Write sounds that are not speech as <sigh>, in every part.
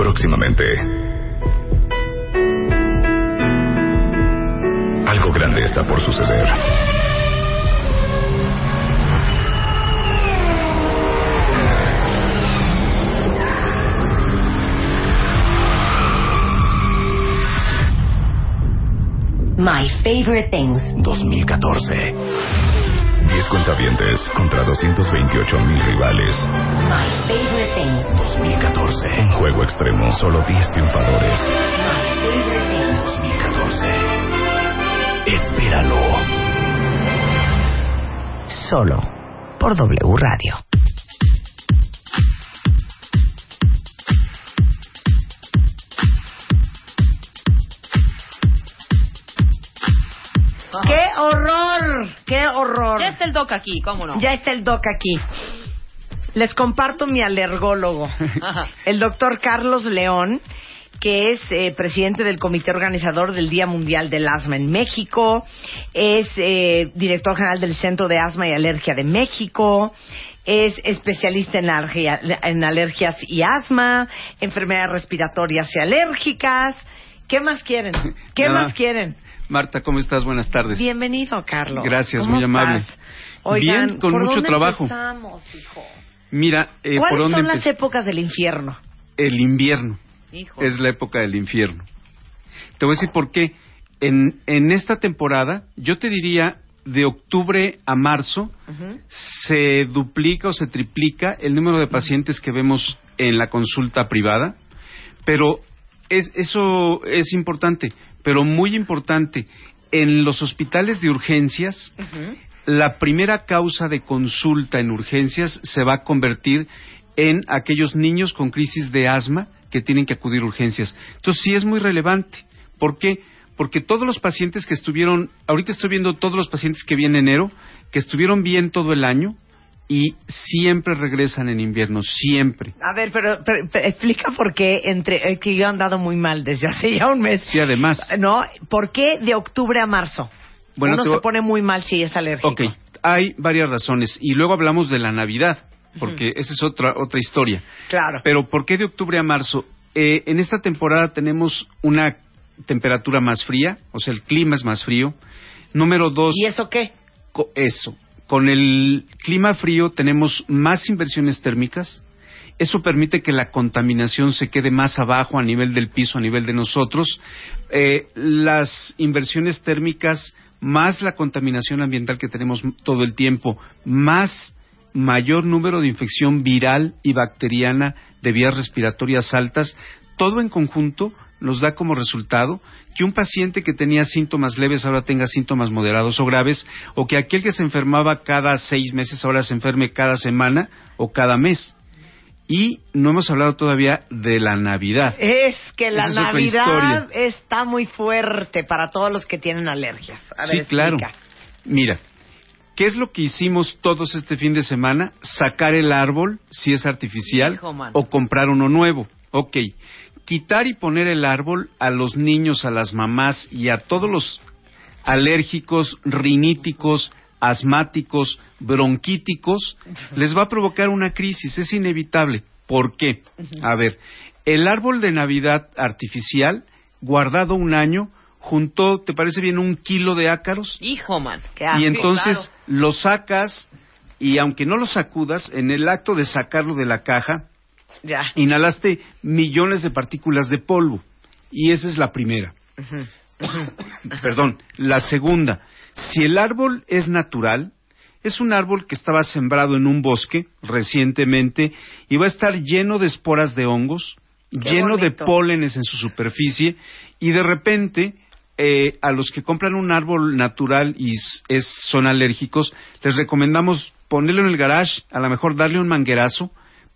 Próximamente. Algo grande está por suceder. My Favorite Things. 2014. 10 cuentavientes contra 228 mil rivales. My Favorite Things. 2014. Un juego extremo. Solo 10 triunfadores. My Favorite Things. 2014. Espéralo. Solo por W Radio. Está el doc aquí, ¿cómo no? Ya está el doc aquí. Les comparto mi alergólogo, Ajá. el doctor Carlos León, que es eh, presidente del comité organizador del Día Mundial del Asma en México, es eh, director general del Centro de Asma y Alergia de México, es especialista en, alergia- en alergias y asma, enfermedades respiratorias y alérgicas. ¿Qué más quieren? ¿Qué Nada. más quieren? Marta, ¿cómo estás? Buenas tardes. Bienvenido, Carlos. Gracias, ¿Cómo muy amable. estás? Oigan, Bien, con ¿por mucho dónde trabajo. empezamos, hijo? Mira, eh, ¿por ¿Cuáles dónde son las épocas del infierno? El invierno Hijo. es la época del infierno. Te voy a decir por qué. En, en esta temporada, yo te diría de octubre a marzo, se duplica o se triplica el número de pacientes que vemos en la consulta privada, pero es, eso es importante, pero muy importante. En los hospitales de urgencias, la primera causa de consulta en urgencias se va a convertir en aquellos niños con crisis de asma que tienen que acudir a urgencias. Entonces sí es muy relevante. ¿Por qué? Porque todos los pacientes que estuvieron, ahorita estoy viendo todos los pacientes que vi en enero, que estuvieron bien todo el año y siempre regresan en invierno, siempre. A ver, pero, pero- pero explica por qué entre eh, que yo he andado muy mal desde hace ya un mes. Sí, además. ¿No? ¿Por qué de octubre a marzo? Bueno, Uno te se pone muy mal si es alérgico. Ok, hay varias razones. Y luego hablamos de la Navidad, porque esa es otra, otra historia. Claro. Pero ¿por qué de octubre a marzo? Eh, en esta temporada tenemos una temperatura más fría, o sea, el clima es más frío. Número dos, ¿Y eso qué? eso. Con el clima frío tenemos más inversiones térmicas. Eso permite que la contaminación se quede más abajo a nivel del piso, a nivel de nosotros. Eh, las inversiones térmicas más la contaminación ambiental que tenemos todo el tiempo, más mayor número de infección viral y bacteriana de vías respiratorias altas, todo en conjunto nos da como resultado que un paciente que tenía síntomas leves ahora tenga síntomas moderados o graves, o que aquel que se enfermaba cada seis meses ahora se enferme cada semana o cada mes. Y no hemos hablado todavía de la Navidad. Es que la Esa Navidad está muy fuerte para todos los que tienen alergias. A sí, claro. Mira, ¿qué es lo que hicimos todos este fin de semana? Sacar el árbol, si es artificial, Hijo, o comprar uno nuevo. Ok. Quitar y poner el árbol a los niños, a las mamás y a todos los alérgicos, riníticos, asmáticos, bronquíticos, les va a provocar una crisis, es inevitable. ¿Por qué? A ver, el árbol de Navidad artificial, guardado un año, juntó, ¿te parece bien, un kilo de ácaros? Hijo, man. Qué y entonces claro. lo sacas y aunque no lo sacudas, en el acto de sacarlo de la caja, Ya. inhalaste millones de partículas de polvo. Y esa es la primera. <coughs> Perdón, la segunda. Si el árbol es natural, es un árbol que estaba sembrado en un bosque recientemente y va a estar lleno de esporas de hongos, Qué lleno de pólenes en su superficie y de repente eh, a los que compran un árbol natural y es, son alérgicos, les recomendamos ponerlo en el garage, a lo mejor darle un manguerazo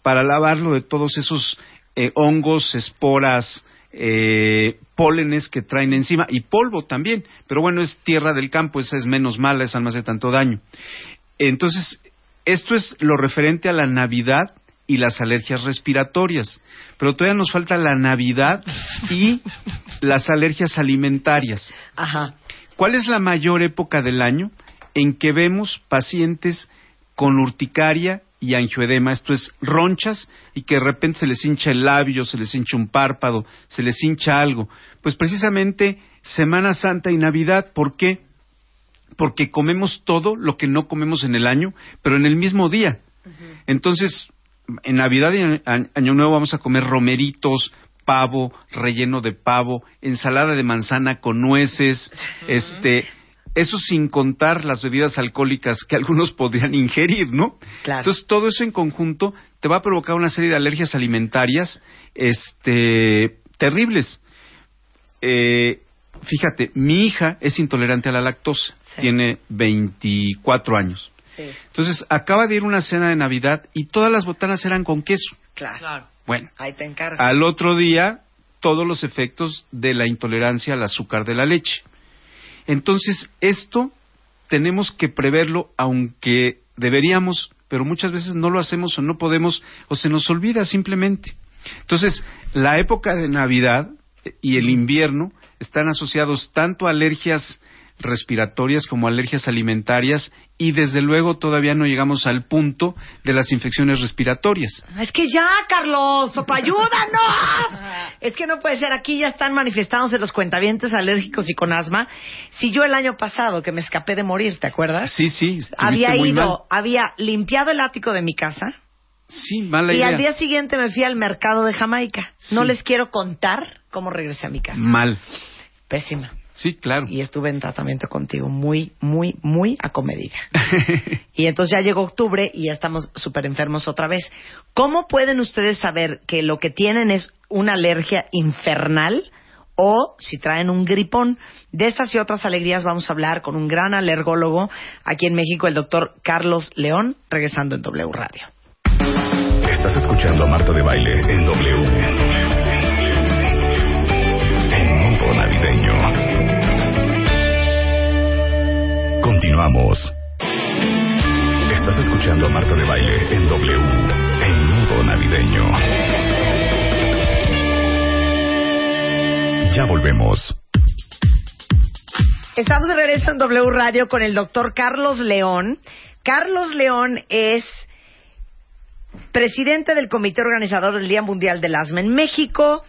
para lavarlo de todos esos eh, hongos, esporas, eh, pólenes que traen encima y polvo también, pero bueno, es tierra del campo, esa es menos mala, esa no hace tanto daño. Entonces, esto es lo referente a la Navidad y las alergias respiratorias, pero todavía nos falta la Navidad y <laughs> las alergias alimentarias. Ajá. ¿Cuál es la mayor época del año en que vemos pacientes con urticaria y angioedema, esto es ronchas y que de repente se les hincha el labio, se les hincha un párpado, se les hincha algo. Pues precisamente Semana Santa y Navidad, ¿por qué? Porque comemos todo lo que no comemos en el año, pero en el mismo día. Entonces, en Navidad y en Año Nuevo vamos a comer romeritos, pavo, relleno de pavo, ensalada de manzana con nueces, este, eso sin contar las bebidas alcohólicas que algunos <laughs> podrían ingerir, ¿no? Claro. Entonces todo eso en conjunto te va a provocar una serie de alergias alimentarias, este, terribles. Eh, fíjate, mi hija es intolerante a la lactosa, Sí. tiene 24 años. Sí, Entonces acaba de ir a una cena de Navidad y todas las botanas eran con queso. claro. Bueno, Ahí te encargo. al otro día todos los efectos de la intolerancia al azúcar de la leche. Entonces, esto tenemos que preverlo, aunque deberíamos, pero muchas veces no lo hacemos o no podemos, o se nos olvida simplemente. Entonces, la época de Navidad y el invierno están asociados tanto a alergias respiratorias como alergias alimentarias y desde luego todavía no llegamos al punto de las infecciones respiratorias. Es que ya, Carlos, sopa, ayúdanos. <laughs> es que no puede ser. Aquí ya están manifestándose los cuentavientes alérgicos y con asma. Si yo el año pasado, que me escapé de morir, ¿te acuerdas? Sí, sí, había mal. ido, había limpiado el ático de mi casa Sí, mala y idea. al día siguiente me fui al mercado de Jamaica. No les quiero contar cómo regresé a mi casa. Mal. Pésima. Sí, claro. Y estuve en tratamiento contigo muy, muy, muy acomedida. <laughs> Y entonces ya llegó octubre y ya estamos súper enfermos otra vez. ¿Cómo pueden ustedes saber que lo que tienen es una alergia infernal o si traen un gripón? De estas y otras alegrías vamos a hablar con un gran alergólogo aquí en México, el doctor Carlos León, regresando en W Radio. Estás escuchando a Marta de Baile en W. En modo navideño. Continuamos. Estás escuchando a Marta de Baile en W. En modo navideño. Ya volvemos. Estamos de regreso en W Radio con el doctor Carlos León. Carlos León es presidente del comité organizador del Día Mundial del Asma en México,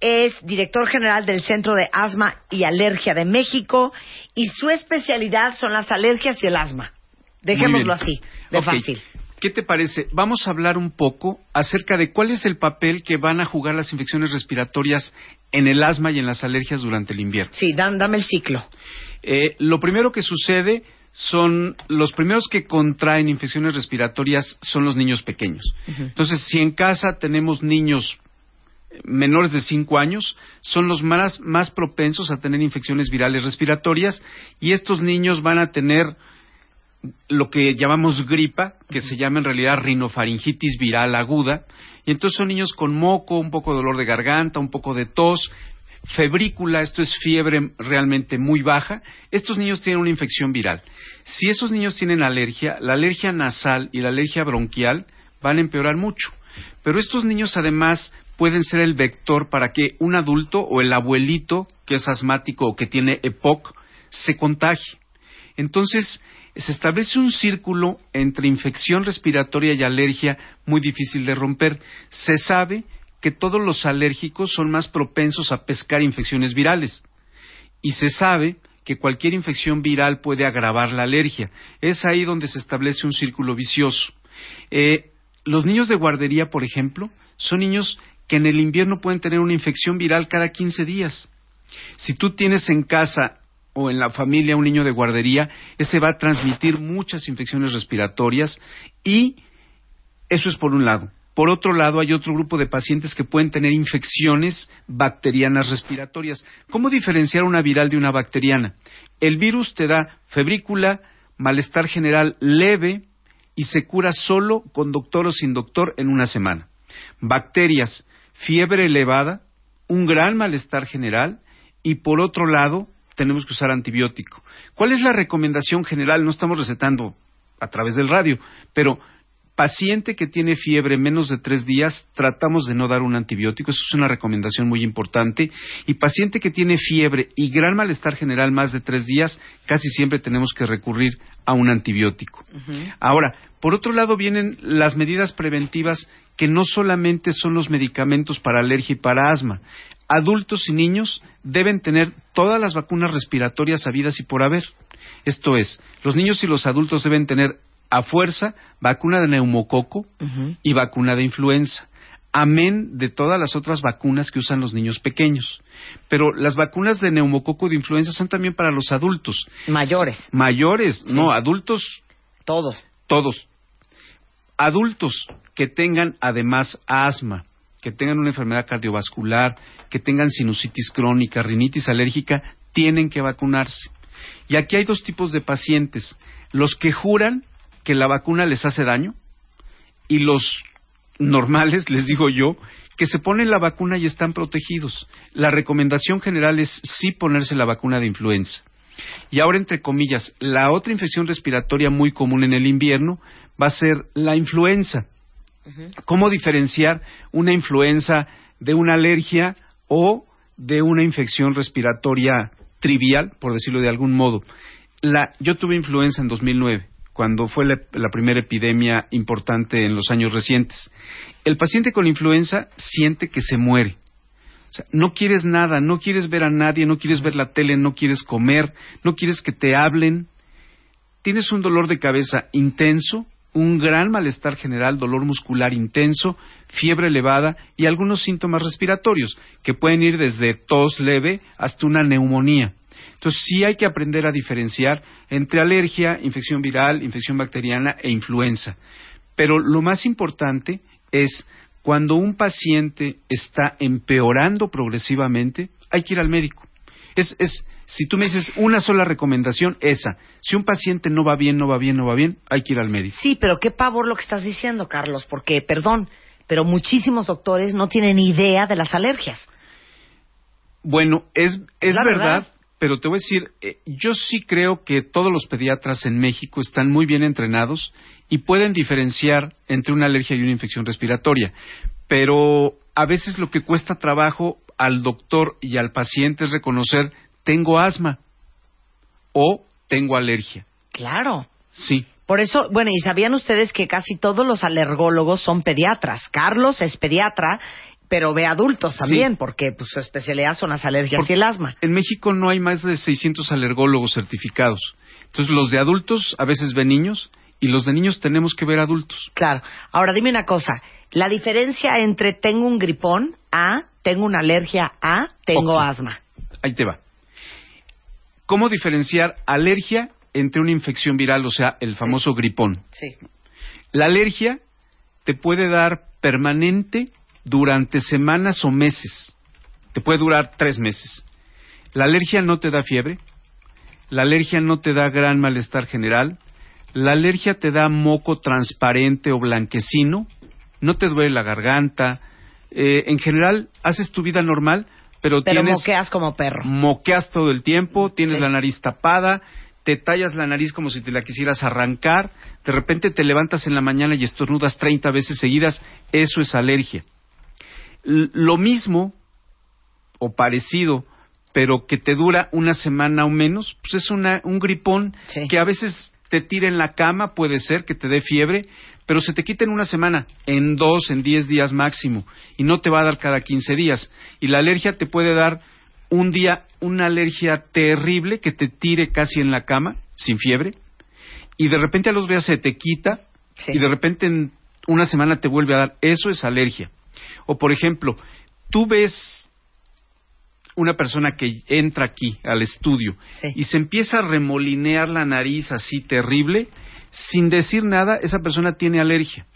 es director general del Centro de Asma y Alergia de México y su especialidad son las alergias y el asma. Dejémoslo así, de fácil. ¿Qué te parece? Vamos a hablar un poco acerca de cuál es el papel que van a jugar las infecciones respiratorias en el asma y en las alergias durante el invierno. Sí, dan- dame el ciclo. Eh, lo primero que sucede son los primeros que contraen infecciones respiratorias son los niños pequeños. Entonces, si en casa tenemos niños menores de 5 años, son los más, más propensos a tener infecciones virales respiratorias y estos niños van a tener lo que llamamos gripa, que se llama en realidad rinofaringitis viral aguda, y entonces son niños con moco, un poco de dolor de garganta, un poco de tos, febrícula, esto es fiebre realmente muy baja, estos niños tienen una infección viral. Si esos niños tienen alergia, la alergia nasal y la alergia bronquial van a empeorar mucho. Pero estos niños además pueden ser el vector para que un adulto o el abuelito que es asmático o que tiene EPOC se contagie. Entonces, se establece un círculo entre infección respiratoria y alergia muy difícil de romper. Se sabe que todos los alérgicos son más propensos a pescar infecciones virales. Y se sabe que cualquier infección viral puede agravar la alergia. Es ahí donde se establece un círculo vicioso. Eh, los niños de guardería, por ejemplo, son niños que en el invierno pueden tener una infección viral cada 15 días. Si tú tienes en casa o en la familia un niño de guardería, ese va a transmitir muchas infecciones respiratorias y eso es por un lado. Por otro lado, hay otro grupo de pacientes que pueden tener infecciones bacterianas respiratorias. ¿Cómo diferenciar una viral de una bacteriana? El virus te da febrícula, malestar general leve y se cura solo con doctor o sin doctor en una semana. Bacterias, fiebre elevada, un gran malestar general y por otro lado, tenemos que usar antibiótico. ¿Cuál es la recomendación general? No estamos recetando a través del radio, pero paciente que tiene fiebre menos de tres días, tratamos de no dar un antibiótico, eso es una recomendación muy importante. Y paciente que tiene fiebre y gran malestar general más de tres días, casi siempre tenemos que recurrir a un antibiótico. Ahora, por otro lado vienen las medidas preventivas que no solamente son los medicamentos para alergia y para asma. Adultos y niños deben tener todas las vacunas respiratorias habidas y por haber. Esto es, los niños y los adultos deben tener a fuerza vacuna de neumococo y vacuna de influenza. Amén de todas las otras vacunas que usan los niños pequeños. Pero las vacunas de neumococo y de influenza son también para los adultos. Mayores. Mayores, no, adultos. Todos. Todos. Adultos que tengan además asma, que tengan una enfermedad cardiovascular, que tengan sinusitis crónica, rinitis alérgica, tienen que vacunarse. Y aquí hay dos tipos de pacientes. Los que juran que la vacuna les hace daño y los normales, <laughs> les digo yo, que se ponen la vacuna y están protegidos. La recomendación general es sí ponerse la vacuna de influenza. Y ahora, entre comillas, la otra infección respiratoria muy común en el invierno va a ser la influenza. ¿Cómo diferenciar una influenza de una alergia o de una infección respiratoria trivial, por decirlo de algún modo? La, yo tuve influenza en 2009 cuando fue la, primera epidemia importante en los años recientes. El paciente con influenza siente que se muere. O sea, no quieres nada, no quieres ver a nadie, no quieres ver la tele, no quieres comer, no quieres que te hablen. Tienes un dolor de cabeza intenso, un gran malestar general, dolor muscular intenso, fiebre elevada y algunos síntomas respiratorios, que pueden ir desde tos leve hasta una neumonía. Entonces sí hay que aprender a diferenciar entre alergia, infección viral, infección bacteriana e influenza. Pero lo más importante es cuando un paciente está empeorando progresivamente, hay que ir al médico. Es, es, si tú me dices una sola recomendación, esa. Si un paciente no va bien, no va bien, no va bien, hay que ir al médico. Sí, pero qué pavor lo que estás diciendo, Carlos, porque, perdón, pero muchísimos doctores no tienen idea de las alergias. Bueno, es, es verdad, pero te voy a decir, eh, yo sí creo que todos los pediatras en México están muy bien entrenados y pueden diferenciar entre una alergia y una infección respiratoria, pero a veces lo que cuesta trabajo al doctor y al paciente es reconocer tengo asma o tengo alergia. Claro. Sí. Por eso, bueno, y sabían ustedes que casi todos los alergólogos son pediatras. Carlos es pediatra pero ve adultos también, porque pues, su especialidad son las alergias y el asma. En México no hay más de 600 alergólogos certificados. Entonces, los de adultos a veces ven niños y los de niños tenemos que ver adultos. Claro. Ahora, dime una cosa. La diferencia entre tengo un gripón A, tengo una alergia A, tengo asma. Ahí te va. ¿Cómo diferenciar alergia entre una infección viral, o sea, el famoso gripón? Sí. La alergia te puede dar permanente durante semanas o meses. Te puede durar tres meses. La alergia no te da fiebre, la alergia no te da gran malestar general, la alergia te da moco transparente o blanquecino, no te duele la garganta, eh, en general haces tu vida normal, pero, pero tienes... moqueas como perro. Moqueas todo el tiempo, tienes la nariz tapada, te tallas la nariz como si te la quisieras arrancar, de repente te levantas en la mañana y estornudas 30 veces seguidas, eso es alergia lo mismo o parecido, pero que te dura una semana o menos, pues es una, un gripón que a veces te tira en la cama, puede ser que te dé fiebre, pero se te quita en una semana, en dos, en diez días máximo, y no te va a dar cada quince días. Y la alergia te puede dar un día una alergia terrible que te tire casi en la cama, sin fiebre, y de repente a los días se te quita, y de repente en una semana te vuelve a dar. Eso es alergia. O, por ejemplo, tú ves una persona que entra aquí al estudio y se empieza a remolinear la nariz así terrible, sin decir nada, esa persona tiene alergia.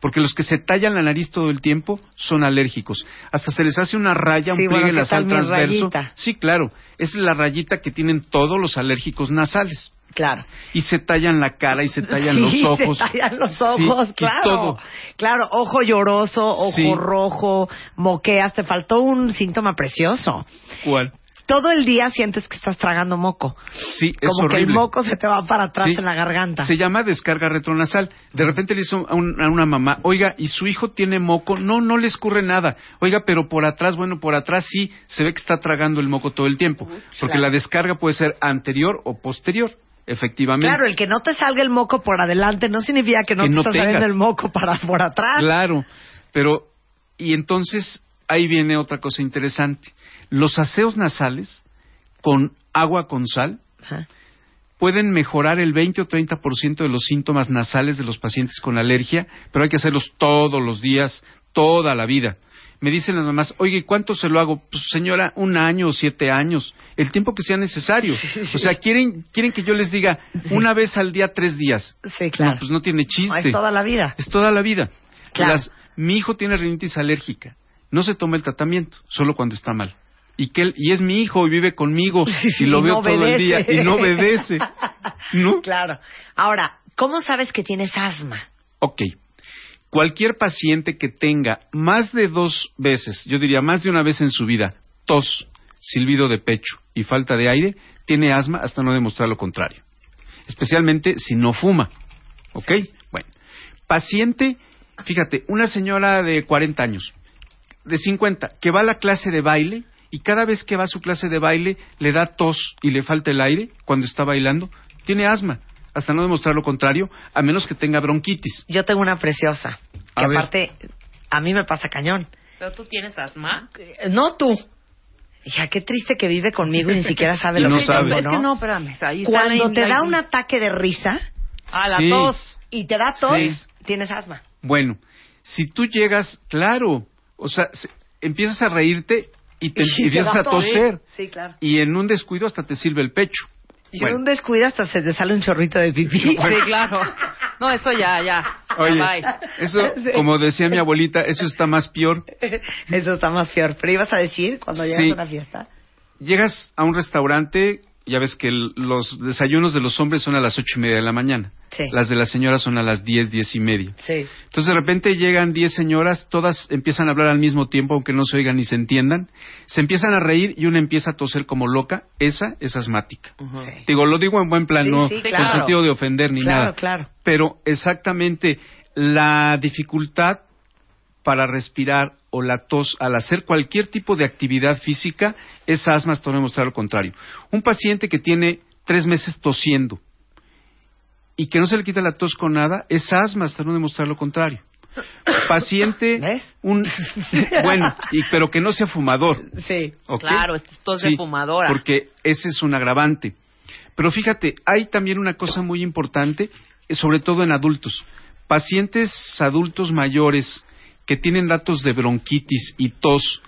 Porque los que se tallan la nariz todo el tiempo son alérgicos. Hasta se les hace una raya, un pliegue nasal transverso. Sí, claro. Esa es la rayita que tienen todos los alérgicos nasales. Claro. Y se tallan la cara y se tallan los ojos. Se tallan los ojos, claro. todo. Claro, ojo lloroso, ojo rojo, moqueas. Te faltó un síntoma precioso. ¿Cuál? todo el día sientes que estás tragando moco. Sí, es Como que el moco se te va para atrás Sí. en la garganta. Se llama descarga retronasal. De repente le hizo a, un- a una mamá, oiga, ¿y su hijo tiene moco? No, no le escurre nada. Oiga, pero por atrás, bueno, por atrás sí se ve que está tragando el moco todo el tiempo. Porque claro. la descarga puede ser anterior o posterior, efectivamente. Claro, el que no te salga el moco por adelante no significa que no Que te no saliendo el moco para por atrás. Claro, pero y entonces ahí viene otra cosa interesante. Los aseos nasales con agua con sal Ajá. pueden mejorar el 20 o 30% de los síntomas nasales de los pacientes con alergia, pero hay que hacerlos todos los días, toda la vida. Me dicen las mamás, oye, ¿y ¿cuánto se lo hago? Pues señora, un año o siete años, el tiempo que sea necesario. <laughs> O sea, quieren, quieren que yo les diga una vez al día, tres días. Sí, claro. No, pues no tiene chiste. No, es toda la vida. Es toda la vida. Claro. Las- mi hijo tiene rinitis alérgica. No se toma el tratamiento, solo cuando está mal. Y que él- y es mi hijo y vive conmigo <laughs> y lo veo no todo el día y no obedece. <laughs> ¿No? Claro. Ahora, ¿cómo sabes que tienes asma? Ok. Cualquier paciente que tenga más de dos veces, yo diría más de una vez en su vida, tos, silbido de pecho y falta de aire, tiene asma hasta no demostrar lo contrario. Especialmente si no fuma. ¿Ok? Bueno. Paciente, fíjate, una señora de 40 años, de 50, que va a la clase de baile y cada vez que va a su clase de baile le da tos y le falta el aire cuando está bailando, tiene asma, hasta no demostrar lo contrario, a menos que tenga bronquitis. Yo tengo una preciosa. Que A ver. aparte, a mí me pasa cañón. ¿Pero tú tienes asma? No tú. Hija, qué triste que vive conmigo y ni siquiera sabe Y lo no que sabe. tengo, Es que no, espérame. Ahí está Cuando la- te da un ataque de risa Ah, la Sí. tos. y te da tos, Sí. tienes asma. Bueno, si tú llegas, claro, o sea, se- empiezas a reírte y te Y te empiezas a tos. toser Sí, claro. y en un descuido hasta te sirve el pecho. Y Bueno. en un descuido hasta se te sale un chorrito de pipí. <laughs> Sí, claro. No, eso ya, ya. Oye, Bye. eso, <laughs> Sí. como decía mi abuelita, eso está más peor. Eso está más peor. Pero ibas a decir cuando llegas Sí. a una fiesta. Llegas a un restaurante, ya ves que el- los desayunos de los hombres son a las ocho y media de la mañana. Sí. Las de las señoras son a las diez, diez y media. Sí. Entonces de repente llegan 10 señoras, todas empiezan a hablar al mismo tiempo, aunque no se oigan ni se entiendan. Se empiezan a reír y una empieza a toser como loca. Esa es asmática. Sí. Digo, lo digo en buen plan, Sí, no sí, con claro. sentido de ofender ni Claro, nada. claro. Pero exactamente la dificultad para respirar o la tos al hacer cualquier tipo de actividad física es asma hasta no demostrar lo contrario. Un paciente que tiene tres meses tosiendo y que no se le quita la tos con nada es asma hasta no demostrar lo contrario. Paciente, <laughs> ¿Ves? un <laughs> bueno, y, pero que no sea fumador. Sí. ¿ok? Claro, es tos de Sí, fumadora. Porque ese es un agravante. Pero fíjate, hay también una cosa muy importante, eh, sobre todo en adultos. Pacientes adultos mayores que tienen datos de bronquitis y tos,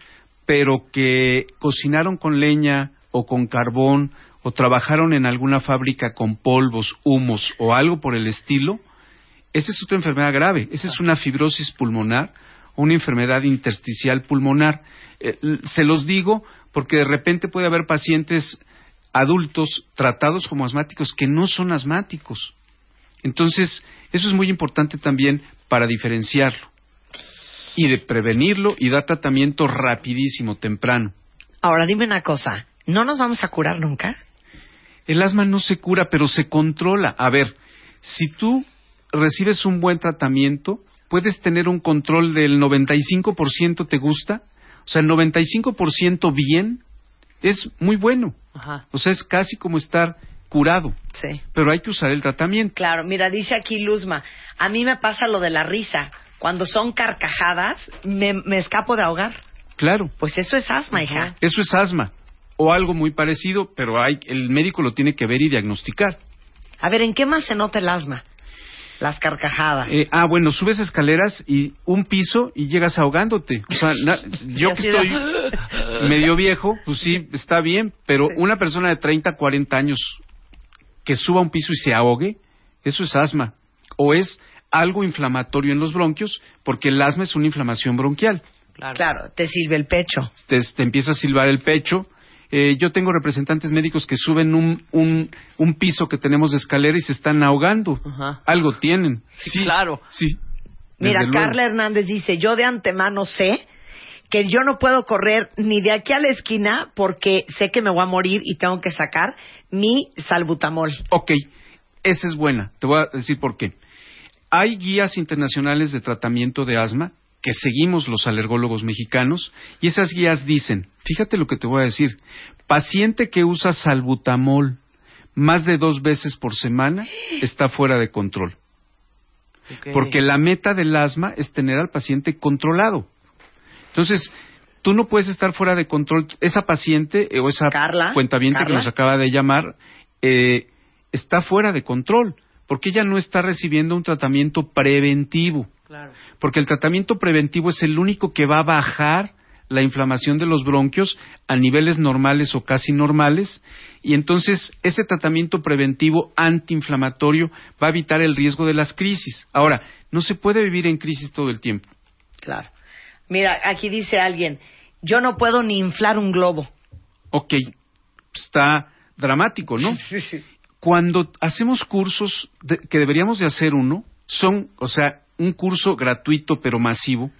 pero que cocinaron con leña o con carbón o trabajaron en alguna fábrica con polvos, humos o algo por el estilo, esa es otra enfermedad grave. Esa es una fibrosis pulmonar, una enfermedad intersticial pulmonar. Eh, se los digo porque de repente puede haber pacientes adultos tratados como asmáticos que no son asmáticos. Entonces, eso es muy importante también para diferenciarlo y de prevenirlo y dar tratamiento rapidísimo, temprano. Ahora dime una cosa. ¿No nos vamos a curar nunca? El asma no se cura, pero se controla. A ver, si tú recibes un buen tratamiento, puedes tener un control del 95% te gusta, o sea, el 95% bien es muy bueno. Ajá. O sea, es casi como estar curado, Sí. pero hay que usar el tratamiento. Claro, mira, dice aquí Luzma, a mí me pasa lo de la risa. Cuando son carcajadas, me, me escapo de ahogar. Claro, Pues eso es asma, hija. eso es asma o algo muy parecido, pero hay, el médico lo tiene que ver y diagnosticar. A ver, ¿en qué más se nota el asma? Las carcajadas. Eh, ah, bueno, subes escaleras y un piso y llegas ahogándote. O sea, na- <laughs> yo que estoy medio viejo, pues sí, está bien, pero Sí. una persona de 30, 40 años que suba un piso y se ahogue, eso es asma. O es algo inflamatorio en los bronquios, porque el asma es una inflamación bronquial. Claro. Claro, te sirve el pecho. Te, te empieza a silbar el pecho. Eh, yo tengo representantes médicos que suben un, un, un piso que tenemos de escalera y se están ahogando. Ajá. Algo tienen. Sí, claro. Sí. Mira, luego. Carla Hernández dice, yo de antemano sé que yo no puedo correr ni de aquí a la esquina porque sé que me voy a morir y tengo que sacar mi salbutamol. Ok, esa es buena. Te voy a decir por qué. Hay guías internacionales de tratamiento de asma que seguimos los alergólogos mexicanos y esas guías dicen, fíjate lo que te voy a decir, paciente que usa salbutamol más de dos veces por semana está fuera de control. Porque la meta del asma es tener al paciente controlado. Entonces, tú no puedes estar fuera de control. Esa paciente eh, o esa Carla, cuentaviente que nos acaba de llamar eh, está fuera de control porque ella no está recibiendo un tratamiento preventivo. Claro. Porque el tratamiento preventivo es el único que va a bajar la inflamación de los bronquios a niveles normales o casi normales y entonces ese tratamiento preventivo antiinflamatorio va a evitar el riesgo de las crisis. Ahora, no se puede vivir en crisis todo el tiempo. Claro. Mira, aquí dice alguien, yo no puedo ni inflar un globo. Ok, está dramático, ¿no? <laughs> Cuando hacemos cursos que deberíamos de hacer uno, son, o sea, un curso gratuito pero masivo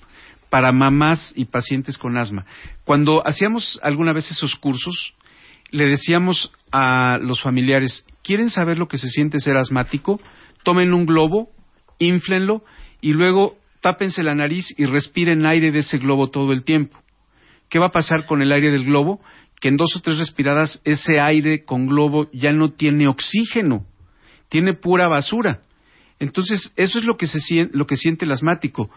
para mamás y pacientes con asma. Cuando hacíamos alguna vez esos cursos, le decíamos a los familiares, ¿quieren saber lo que se siente ser asmático? Tomen un globo, inflenlo y luego tápense la nariz y respiren aire de ese globo todo el tiempo. ¿Qué va a pasar con el aire del globo? Que en dos o tres respiradas ese aire con globo ya no tiene oxígeno, tiene pura basura. Entonces, eso es lo que, se, lo que siente el asmático.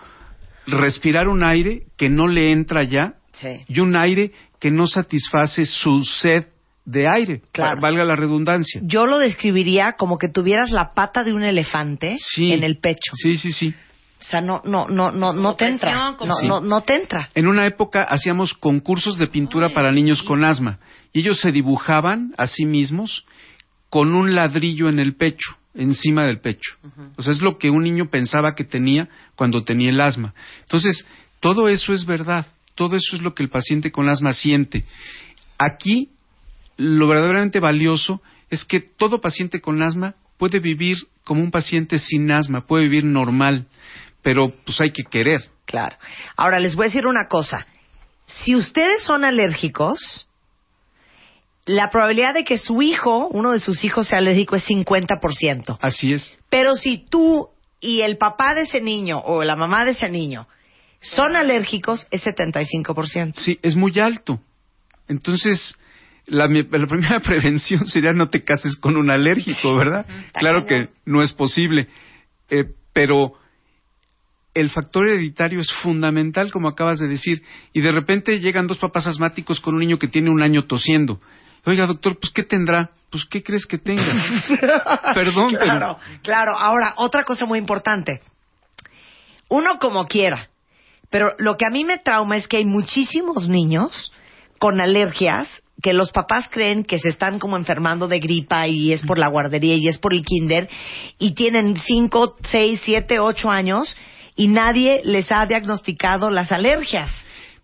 Respirar un aire que no le entra ya Sí. y un aire que no satisface su sed de aire, Claro. valga la redundancia. Yo lo describiría como que tuvieras la pata de un elefante Sí. en el pecho. Sí, sí, sí. O sea, no, no, no, no, no te entra. No, Sí. no, no te entra. En una época hacíamos concursos de pintura para niños con asma y ellos se dibujaban a sí mismos con un ladrillo en el pecho, encima del pecho. O sea, es lo que un niño pensaba que tenía cuando tenía el asma. Entonces, todo eso es verdad, todo eso es lo que el paciente con asma siente. Aquí, lo verdaderamente valioso es que todo paciente con asma puede vivir como un paciente sin asma, puede vivir normal, pero pues hay que querer. Claro. Ahora les voy a decir una cosa. Si ustedes son alérgicos, la probabilidad de que su hijo, uno de sus hijos, sea alérgico es 50%. Así es. Pero si tú y el papá de ese niño o la mamá de ese niño son alérgicos, es 75%. Sí, es muy alto. Entonces, la, la primera <laughs> prevención sería no te cases con un alérgico, ¿verdad? Claro que no es posible, eh, pero el factor hereditario es fundamental, como acabas de decir, y de repente llegan dos papás asmáticos con un niño que tiene un año tosiendo. Oiga, doctor, pues ¿qué tendrá? Pues ¿qué crees que tenga? <laughs> Perdón, Claro, claro. Ahora, otra cosa muy importante. Uno como quiera. Pero lo que a mí me trauma es que hay muchísimos niños con alergias que los papás creen que se están como enfermando de gripa y es por la guardería y es por el kinder y tienen 5, 6, 7, 8 años y nadie les ha diagnosticado las alergias.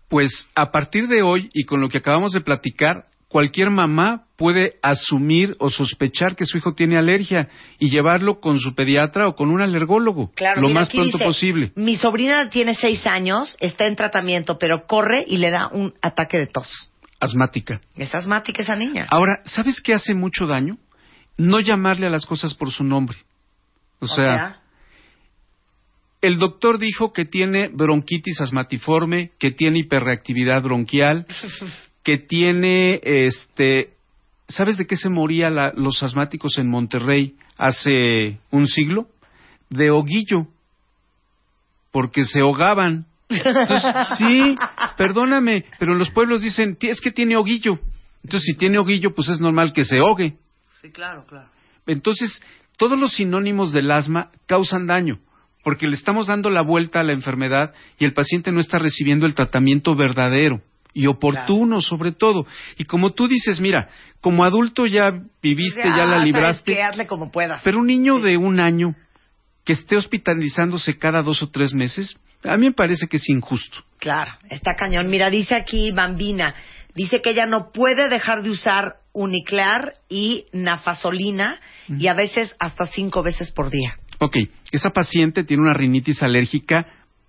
Pues a partir de hoy y con lo que acabamos de platicar, cualquier mamá puede asumir o sospechar que su hijo tiene alergia y llevarlo con su pediatra o con un alergólogo lo mira, más pronto dice, posible. Mi sobrina tiene 6 años, está en tratamiento, pero corre y le da un ataque de tos. Asmática. Es asmática esa niña. Ahora, ¿sabes qué hace mucho daño? No llamarle a las cosas por su nombre. O, sea, el doctor dijo que tiene bronquitis asmatiforme, que tiene hiperreactividad bronquial, <laughs> que tiene, este, ¿sabes de qué se moría la- los asmáticos en Monterrey hace un siglo? De hoguillo, porque se ahogaban. Entonces, <laughs> sí, perdóname, pero en los pueblos dicen, "Ti- es que tiene hoguillo. Entonces, si tiene hoguillo, pues es normal que se ahogue. Sí, claro, claro. Entonces, todos los sinónimos del asma causan daño, porque le estamos dando la vuelta a la enfermedad y el paciente no está recibiendo el tratamiento verdadero y oportuno sobre todo. Y como tú dices, mira, como adulto ya viviste, ya la Ah, libraste, hazle como puedas. pero un niño de un año que esté hospitalizándose cada dos o tres meses, a mí me parece que es injusto. Claro, está cañón. Mira, dice aquí Bambina, dice que ella no puede dejar de usar uniclear y nafasolina y a veces hasta cinco veces por día. Ok, esa paciente tiene una rinitis alérgica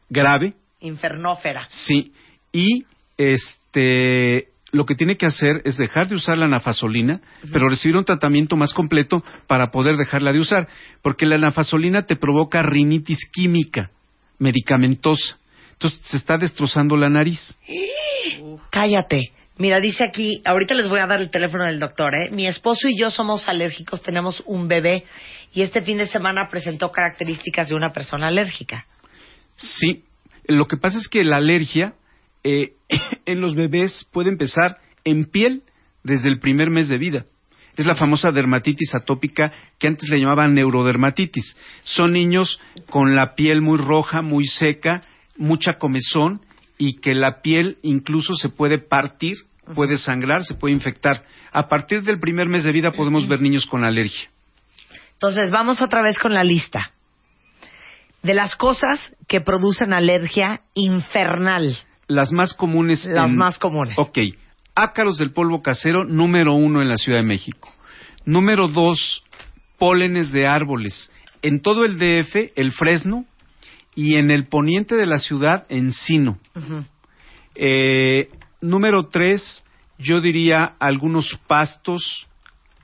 grave, Infernófera. Sí, y este lo que tiene que hacer es dejar de usar la nafasolina, pero recibir un tratamiento más completo para poder dejarla de usar, porque la nafasolina te provoca rinitis química medicamentosa. Entonces se está destrozando la nariz. <gasps> Cállate. Mira, dice aquí, ahorita les voy a dar el teléfono del doctor, ¿eh? Mi esposo y yo somos alérgicos, tenemos un bebé y este fin de semana presentó características de una persona alérgica. Sí, lo que pasa es que la alergia eh, <coughs> en los bebés puede empezar en piel desde el primer mes de vida. Es la famosa dermatitis atópica que antes le llamaban neurodermatitis. Son niños con la piel muy roja, muy seca, mucha comezón y que la piel incluso se puede partir, puede sangrar, se puede infectar. A partir del primer mes de vida podemos ver niños con alergia. Entonces, vamos otra vez con la lista. De las cosas que producen alergia infernal. Las más comunes. Las en- más comunes. Ok. Ácaros del polvo casero, número uno en la Ciudad de México. Número dos, pólenes de árboles. En todo el DF, el fresno, y en el poniente de la ciudad, encino. Ujú. Eh, número tres, yo diría algunos pastos,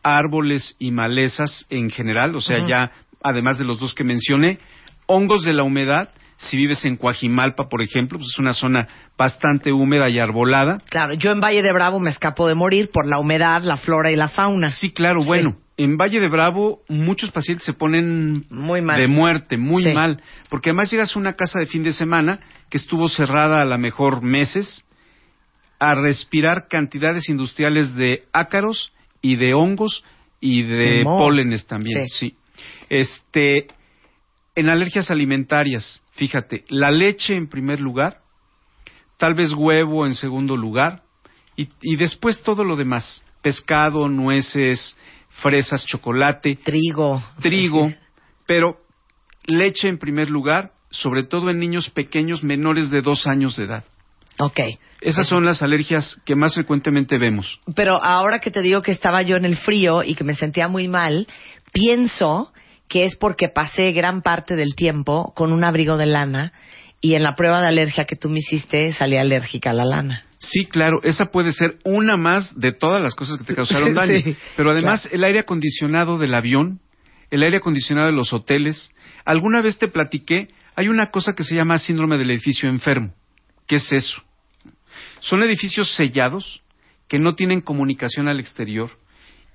árboles y malezas en general, o sea, ya además de los dos que mencioné, hongos de la humedad. Si vives en Coajimalpa, por ejemplo, pues es una zona bastante húmeda y arbolada. Claro, yo en Valle de Bravo me escapo de morir por la humedad, la flora y la fauna. Sí, claro, Sí. bueno, en Valle de Bravo muchos pacientes se ponen Muy mal. de muerte, muy Sí. mal, porque además llegas a una casa de fin de semana que estuvo cerrada a lo mejor meses a respirar cantidades industriales de ácaros y de hongos y de De pólenes también, Sí. sí. Este, en alergias alimentarias, fíjate, la leche en primer lugar, tal vez huevo en segundo lugar y, y después todo lo demás, pescado, nueces, fresas, chocolate, Trigo. trigo, pero leche en primer lugar, sobre todo en niños pequeños menores de dos años de edad. Ok. Esas son las alergias que más frecuentemente vemos. Pero ahora que te digo que estaba yo en el frío y que me sentía muy mal, pienso que es porque pasé gran parte del tiempo con un abrigo de lana y en la prueba de alergia que tú me hiciste salí alérgica a la lana. Sí, claro, esa puede ser una más de todas las cosas que te causaron <laughs> daño. Sí, Pero además, el aire acondicionado del avión, el aire acondicionado de los hoteles. Alguna vez te platiqué, hay una cosa que se llama síndrome del edificio enfermo. ¿Qué es eso? Son edificios sellados que no tienen comunicación al exterior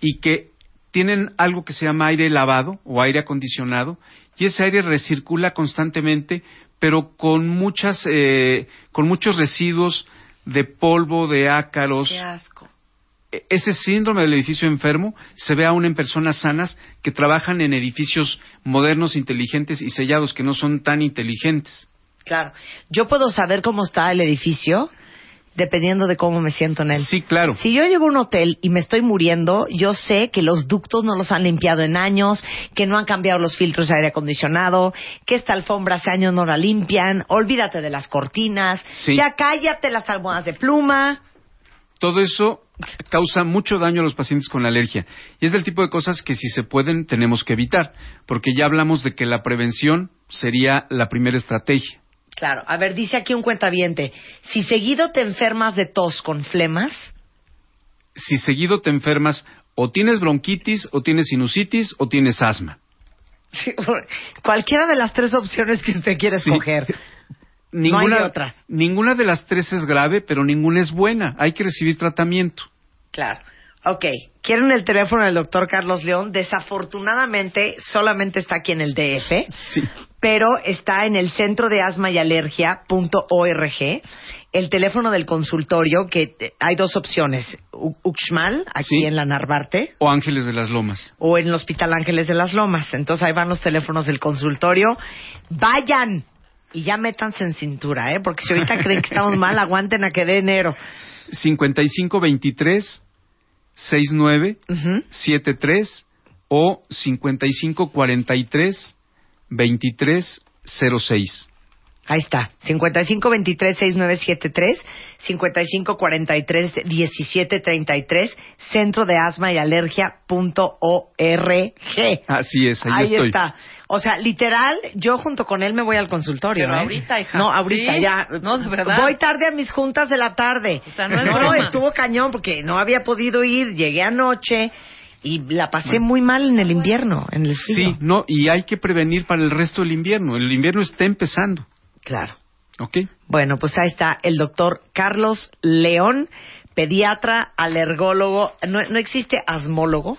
y que tienen algo que se llama aire lavado o aire acondicionado y ese aire recircula constantemente pero con muchas eh, con muchos residuos de polvo de ácaros asco. E- ese síndrome del edificio enfermo se ve aún en personas sanas que trabajan en edificios modernos inteligentes y sellados que no son tan inteligentes Claro. Yo puedo saber cómo está el edificio dependiendo de cómo me siento en él. sí claro Si yo llego a un hotel y me estoy muriendo, yo sé que los ductos no los han limpiado en años, que no han cambiado los filtros de aire acondicionado, que esta alfombra hace años no la limpian, olvídate de las cortinas, Sí. ya cállate las almohadas de pluma. todo eso causa mucho daño a los pacientes con alergia y es del tipo de cosas que si se pueden tenemos que evitar porque ya hablamos de que la prevención sería la primera estrategia Claro, a ver, dice aquí un cuentaviente, si seguido te enfermas de tos con flemas, si seguido te enfermas o tienes bronquitis o tienes sinusitis o tienes asma cualquiera de las tres opciones que usted quiere Sí. escoger. <laughs> ninguna de otra. ninguna de las tres es grave pero ninguna es buena hay que recibir tratamiento Claro. Ok, quieren el teléfono del doctor Carlos León. Desafortunadamente, solamente está aquí en el DF, sí pero está en el centro de asma y alergia.org. El teléfono del consultorio, que eh, hay dos opciones: U- Uxmal, aquí Sí. en la Narvarte, o Ángeles de las Lomas o en el Hospital Ángeles de las Lomas. Entonces ahí van los teléfonos del consultorio. ¡Vayan! Y ya métanse en cintura, ¿eh? Porque si ahorita creen que estamos <laughs> mal, aguanten a que dé enero. 5523 69 Ujú. 73 o 5543 2306 Ahí está, 5523-6973, 5543-1733, centro de asma y alergia.org. Así es, ahí, Ahí estoy. está. O sea, literal, yo junto con él me voy al consultorio. Pero ¿eh? ahorita, hija. No, ahorita ¿Sí? ya. No, de verdad. Voy tarde a mis juntas de la tarde. O sea, no es estuvo cañón porque no había podido ir. Llegué anoche y la pasé muy mal en el invierno, en el frío. Sí, no, y hay que prevenir para el resto del invierno. El invierno está empezando, Claro. ¿ok? Bueno, pues ahí está el doctor Carlos León, pediatra, alergólogo. ¿No, no existe asmólogo?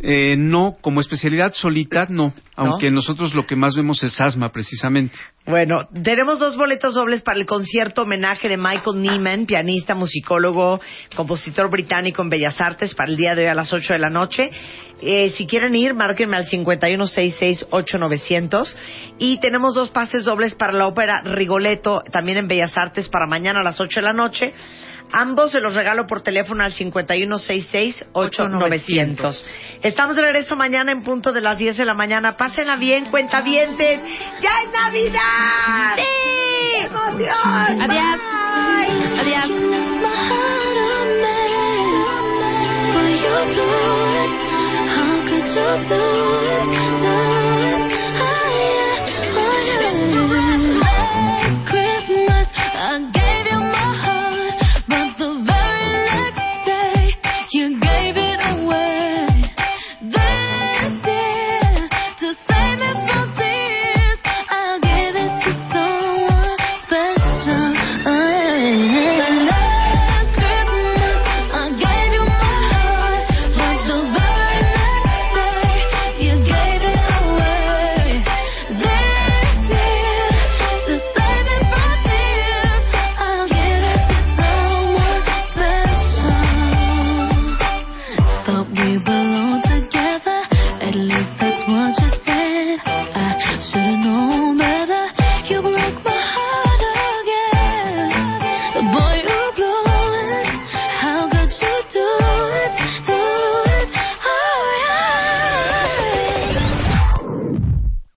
Eh, no, como especialidad solita, no. Aunque nosotros lo que más vemos es asma, precisamente. Bueno, tenemos dos boletos dobles para el concierto homenaje de Michael Neiman, pianista, musicólogo, compositor británico en Bellas Artes, para el día de hoy a las 8 de la noche. Eh, si quieren ir, márquenme al 51668900. Y tenemos dos pases dobles para la ópera Rigoletto, también en Bellas Artes, para mañana a las 8 de la noche. Ambos se los regalo por teléfono al 5166-8900. Estamos de regreso mañana en punto de las 10 de la mañana. Pásenla bien, cuenta dientes. ¡Ya es Navidad! ¡Sí! ¡Adiós! ¡Adiós!